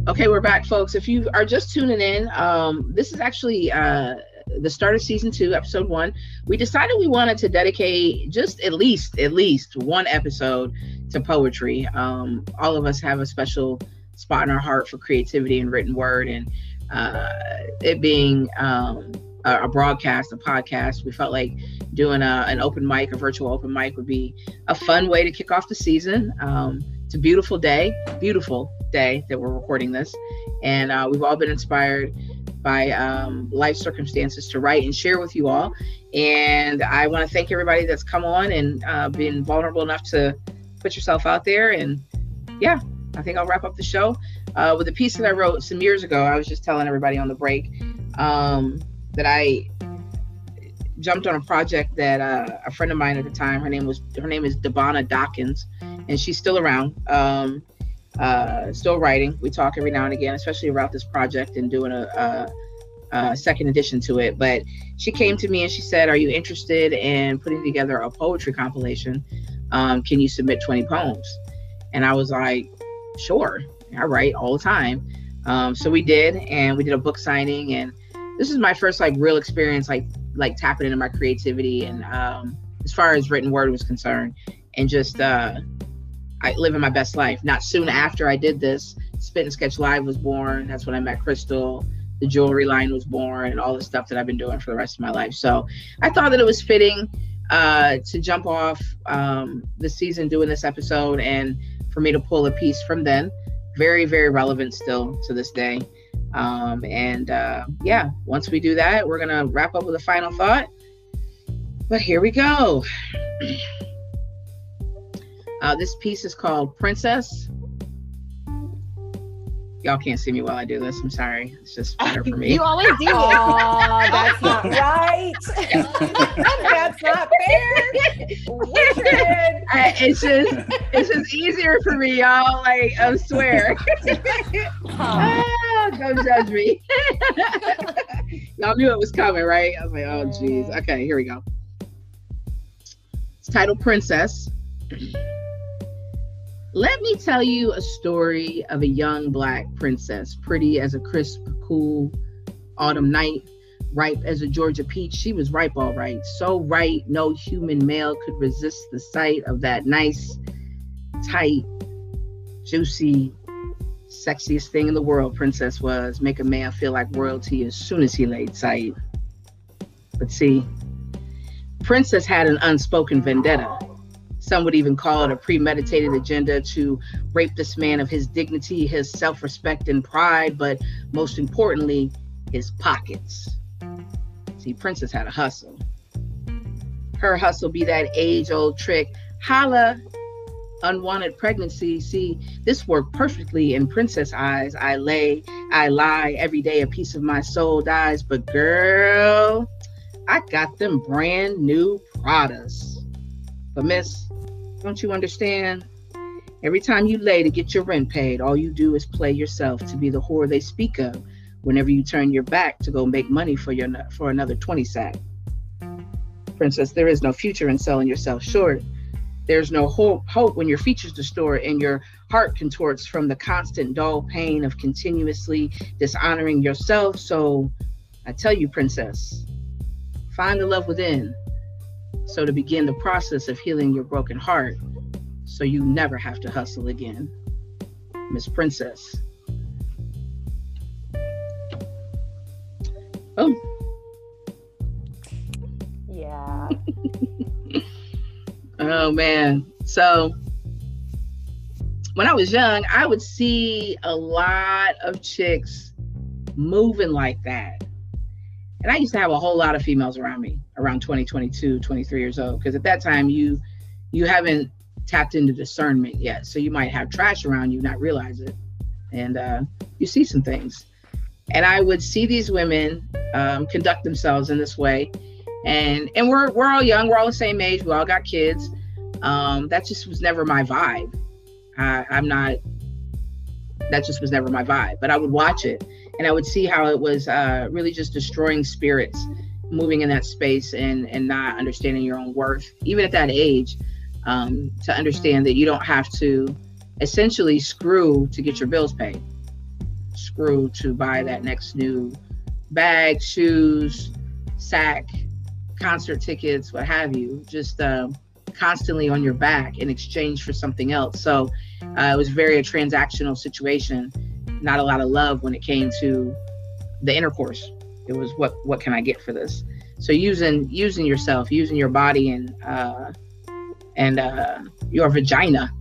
Okay, we're back, folks. If you are just tuning in, um, this is actually uh, the start of season two, episode one. We decided we wanted to dedicate just at least at least one episode to poetry. Um, all of us have a special spot in our heart for creativity and written word, and uh, it being um, a, a broadcast, a podcast, we felt like doing a, an open mic, a virtual open mic, would be a fun way to kick off the season. Um, it's a beautiful day, beautiful day that we're recording this, and uh, we've all been inspired by um, life circumstances to write and share with you all. And I want to thank everybody that's come on and uh, been vulnerable enough to put yourself out there. And yeah, I think I'll wrap up the show uh, with a piece that I wrote some years ago. I was just telling everybody on the break um, that I jumped on a project that uh, a friend of mine at the time, her name was her name is Devonna Dawkins, and she's still around. Um, uh, still writing. We talk every now and again, especially about this project and doing a, a, second edition to it. But she came to me and she said, "Are you interested in putting together a poetry compilation? Um, can you submit 20 poems?" And I was like, "Sure, I write all the time." Um, so we did, and we did a book signing, and this is my first like real experience, like like tapping into my creativity and um, as far as written word was concerned, and just uh, I living my best life. Not soon after I did this, Spit and Sketch Live was born. That's when I met Crystal. The jewelry line was born, and all the stuff that I've been doing for the rest of my life. So I thought that it was fitting uh, to jump off um, the season doing this episode, and for me to pull a piece from then. Very, very relevant still to this day. Um, and uh, yeah, once we do that, we're gonna wrap up with a final thought. But here we go. Uh, this piece is called Princess. Y'all can't see me while I do this. I'm sorry. It's just better for me. you always do. Oh, that's not right. that's not fair. Wicked. I, it's just it's just easier for me, y'all. Like I swear. Ah, don't judge me. Y'all knew it was coming, right? I was like, oh geez. Okay, here we go. It's titled Princess. Let me tell you a story of a young black princess, pretty as a crisp, cool autumn night, ripe as a Georgia peach. She was ripe, all right. So ripe, no human male could resist the sight of that nice, tight, juicy, sexiest thing in the world, Princess was. Make a man feel like royalty as soon as he laid sight. But see, Princess had an unspoken vendetta. Some would even call it a premeditated agenda to rape this man of his dignity, his self respect, and pride, but most importantly, his pockets. See, Princess had a hustle. Her hustle be that age old trick holla, unwanted pregnancy. See, this worked perfectly in Princess eyes. I lay, I lie, every day a piece of my soul dies, but girl, I got them brand new Pradas. But, miss, don't you understand? Every time you lay to get your rent paid, all you do is play yourself to be the whore they speak of whenever you turn your back to go make money for your for another 20 sack. Princess, there is no future in selling yourself short. There's no hope, hope when your features distort and your heart contorts from the constant dull pain of continuously dishonoring yourself. So I tell you, princess, find the love within. So to begin the process of healing your broken heart, so you never have to hustle again. Miss Princess. Oh. Yeah. Oh man. So when I was young, I would see a lot of chicks moving like that. And I used to have a whole lot of females around me around 20, 22, 23 years old. Because at that time you you haven't tapped into discernment yet. So you might have trash around you, not realize it. And uh, you see some things. And I would see these women um, conduct themselves in this way and and we're we're all young we're all the same age we all got kids um that just was never my vibe I, i'm not that just was never my vibe but i would watch it and i would see how it was uh really just destroying spirits moving in that space and and not understanding your own worth even at that age um to understand that you don't have to essentially screw to get your bills paid screw to buy that next new bag shoes sack concert tickets, what have you, just uh, constantly on your back in exchange for something else. So uh, it was very a transactional situation. Not a lot of love when it came to the intercourse. It was what what can I get for this? So using using yourself, using your body and uh, and uh, your vagina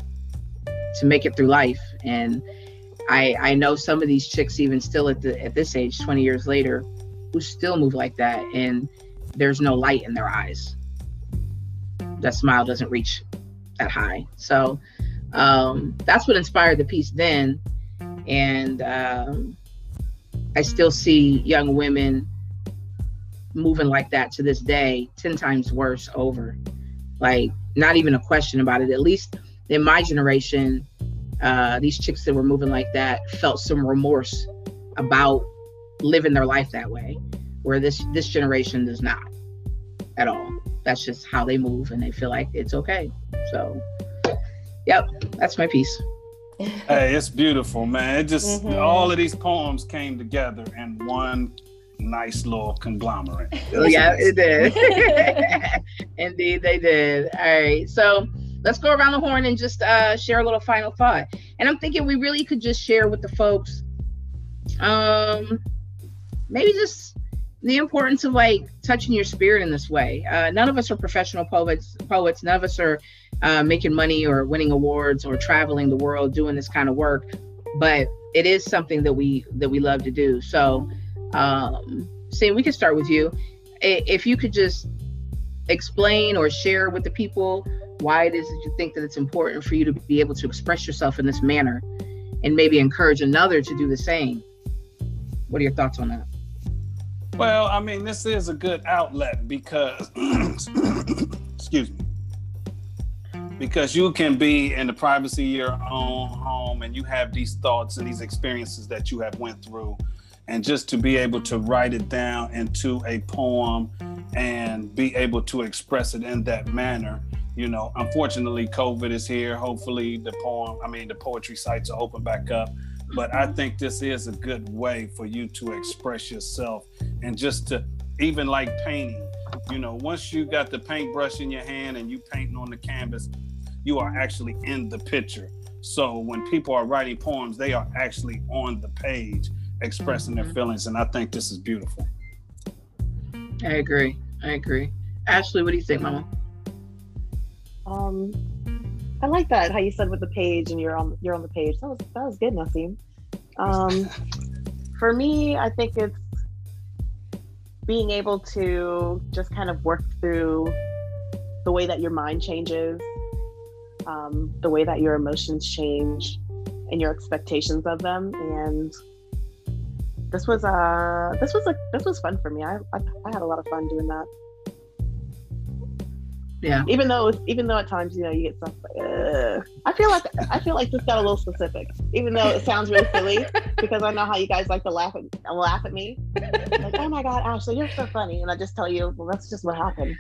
to make it through life. And I I know some of these chicks even still at the at this age, 20 years later, who still move like that and there's no light in their eyes. That smile doesn't reach that high. So um, that's what inspired the piece then. And um, I still see young women moving like that to this day, 10 times worse over. Like, not even a question about it. At least in my generation, uh, these chicks that were moving like that felt some remorse about living their life that way where this this generation does not at all. That's just how they move and they feel like it's okay. So yep, that's my piece. hey, it's beautiful, man. It just mm-hmm. all of these poems came together in one nice little conglomerate. yeah, it did. Indeed, they did. All right, so let's go around the horn and just uh, share a little final thought. And I'm thinking we really could just share with the folks, um, maybe just the importance of like touching your spirit in this way. Uh, none of us are professional poets. Poets. None of us are uh, making money or winning awards or traveling the world doing this kind of work. But it is something that we that we love to do. So, um, Sam, we can start with you. If you could just explain or share with the people why it is that you think that it's important for you to be able to express yourself in this manner, and maybe encourage another to do the same. What are your thoughts on that? Well, I mean, this is a good outlet because, excuse me, because you can be in the privacy of your own home and you have these thoughts and these experiences that you have went through. And just to be able to write it down into a poem and be able to express it in that manner you know unfortunately covid is here. Hopefully the poem i mean the poetry sites are open back up. But i think this is a good way for you to express yourself and just to even like painting you know once you got the paintbrush in your hand and you painting on the canvas you are actually in the picture so when people are writing poems they are actually on the page expressing their feelings and i think this is beautiful I agree. I agree. Ashley, what do you think, Mama? Um, I like that how you said with the page and you're on you're on the page. That was that was good, Nassim. Um, for me, I think it's being able to just kind of work through the way that your mind changes, um, the way that your emotions change, and your expectations of them. And this was uh this was a this was fun for me. I I, I had a lot of fun doing that. Yeah. Even though even though at times you know you get stuff like uh, I feel like I feel like this got a little specific. Even though it sounds really silly because I know how you guys like to laugh at laugh at me. Like oh my god, Ashley, you're so funny, and I just tell you, well, that's just what happened.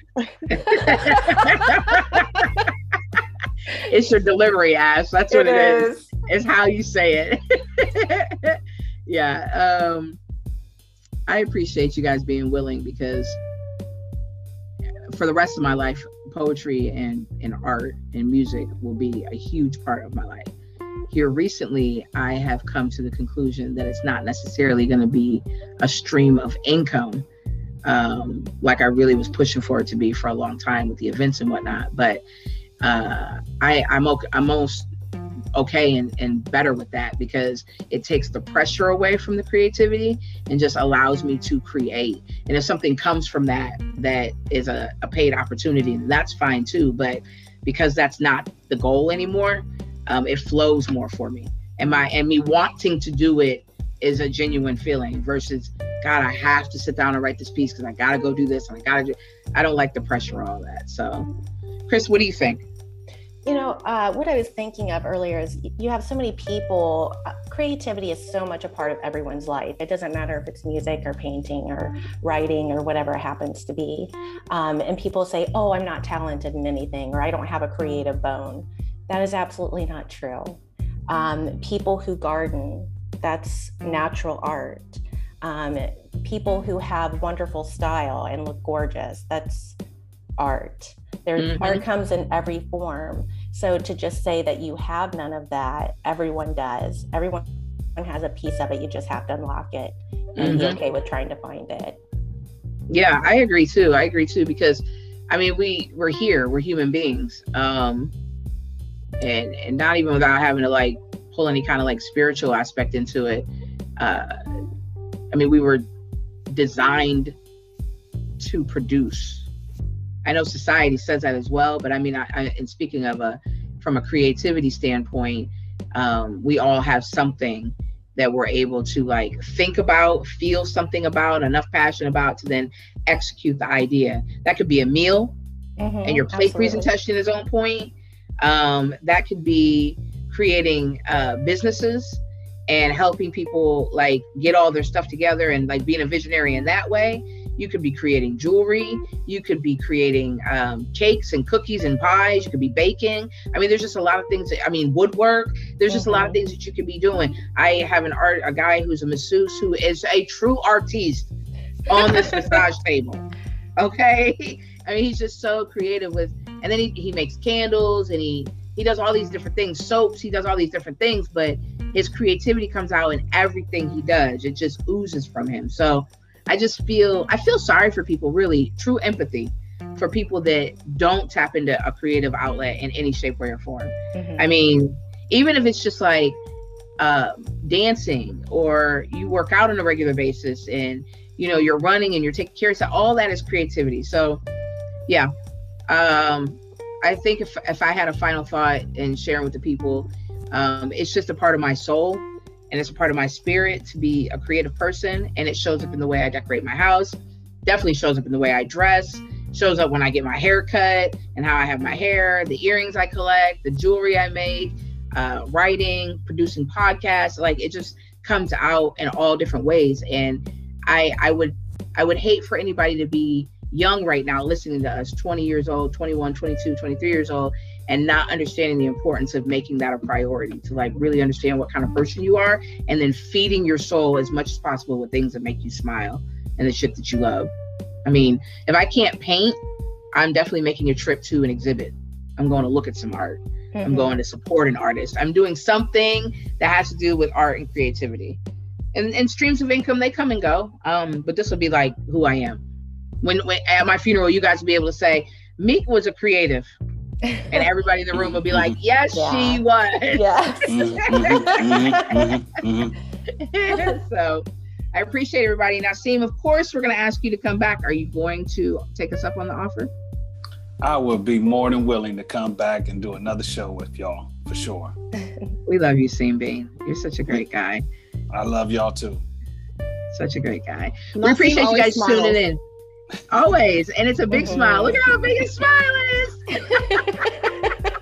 it's your delivery, Ash. That's what It it is. is. It's how you say it. yeah. Um, I appreciate you guys being willing because for the rest of my life, poetry and, and art and music will be a huge part of my life. Here recently, I have come to the conclusion that it's not necessarily going to be a stream of income um, like I really was pushing for it to be for a long time with the events and whatnot. But uh, I, I'm okay, I'm almost okay and, and better with that because it takes the pressure away from the creativity and just allows me to create. And if something comes from that that is a, a paid opportunity, that's fine too. But because that's not the goal anymore, um, it flows more for me. And my and me wanting to do it is a genuine feeling versus God, I have to sit down and write this piece because I gotta go do this and I gotta do I don't like the pressure all that. So Chris, what do you think? You know, uh, what I was thinking of earlier is you have so many people. Uh, creativity is so much a part of everyone's life. It doesn't matter if it's music or painting or writing or whatever it happens to be. Um, and people say, oh, I'm not talented in anything or I don't have a creative bone. That is absolutely not true. Um, people who garden, that's natural art. Um, people who have wonderful style and look gorgeous, that's art. There, Mhm. art comes in every form. So to just say that you have none of that, everyone does. Everyone has a piece of it. You just have to unlock it and be Mhm. okay with trying to find it. Yeah, I agree too. I agree too because I mean we we're here, we're human beings. Um and and not even without having to like pull any kind of like spiritual aspect into it. Uh I mean we were designed to produce. I know society says that as well, but I mean I, I and speaking of a from a creativity standpoint, um, we all have something that we're able to like think about, feel something about, enough passion about to then execute the idea. That could be a meal, and your plate Absolutely. presentation is on point. Um, that could be creating uh, businesses and helping people like get all their stuff together and like being a visionary in that way. You could be creating jewelry. You could be creating um, cakes and cookies and pies. You could be baking. I mean, there's just a lot of things. That, I mean, woodwork. There's just a lot of things that you could be doing. I have an art, a guy who's a masseuse who is a true artiste on this massage table. Okay, I mean, he's just so creative with, and then he, he makes candles and he he does all these different things, soaps. He does all these different things, but his creativity comes out in everything he does. It just oozes from him. So I just feel I feel sorry for people, really, true empathy for people that don't tap into a creative outlet in any shape, way, or form. Mhm. I mean, even if it's just like uh, dancing or you work out on a regular basis and you know you're running and you're taking care of yourself, all that is creativity. So, yeah, um, I think if if I had a final thought and sharing with the people, um, it's just a part of my soul and it's a part of my spirit to be a creative person, and it shows up in the way I decorate my house. Definitely shows up in the way I dress. Shows up when I get my hair cut and how I have my hair, the earrings I collect, the jewelry I make, uh, writing, producing podcasts. Like it just comes out in all different ways. And I I would I would hate for anybody to be young right now listening to us 20 years old 21 22 23 years old and not understanding the importance of making that a priority to like really understand what kind of person you are and then feeding your soul as much as possible with things that make you smile and the shit that you love. I mean if i can't paint i'm definitely making a trip to an exhibit. I'm going to look at some art. Mm-hmm. i'm going to support an artist. I'm doing something that has to do with art and creativity. And, and streams of income they come and go um but this will be like who i am. When, when at my funeral you guys will be able to say meek was a creative and everybody in the room will be like yes she was yes. Mhm, mhm, mhm, mhm. so I appreciate everybody. Now, Seem, of course, we're going to ask you to come back. Are you going to take us up on the offer? I will be more than willing to come back and do another show with y'all for sure. We love you, Seam Bean. You're such a great guy. I love y'all too. Such a great guy. we appreciate you guys smiles. tuning in. Always. And it's a big Mhm. smile. Look at how big his smile is.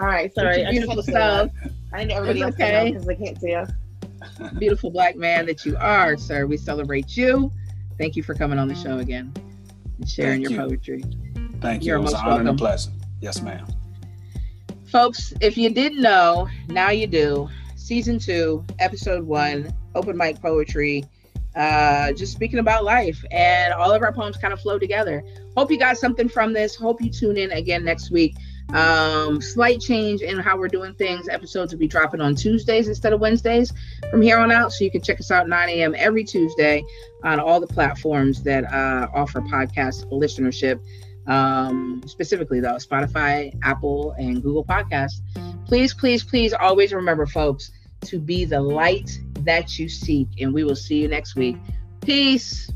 All right, Such sorry. a I just beautiful had to say that. stuff. I need everybody It's else okay. because they can't see us. Beautiful black man that you are, sir. We celebrate you. Thank you for coming on the show again and sharing Thank your you. poetry. Thank you. You're it was most an honor and a welcome. pleasure. Yes, ma'am. Folks, if you didn't know, now you do. Season two, episode one, open mic poetry, uh, just speaking about life. And all of our poems kind of flow together. Hope you got something from this. Hope you tune in again next week. Um, slight change in how we're doing things. Episodes will be dropping on Tuesdays instead of Wednesdays from here on out. So you can check us out 9 a.m. every Tuesday on all the platforms that uh, offer podcast listenership um, specifically though Spotify, Apple, and Google Podcasts. Please, please, please always remember, folks, to be the light that you seek. And we will see you next week. Peace.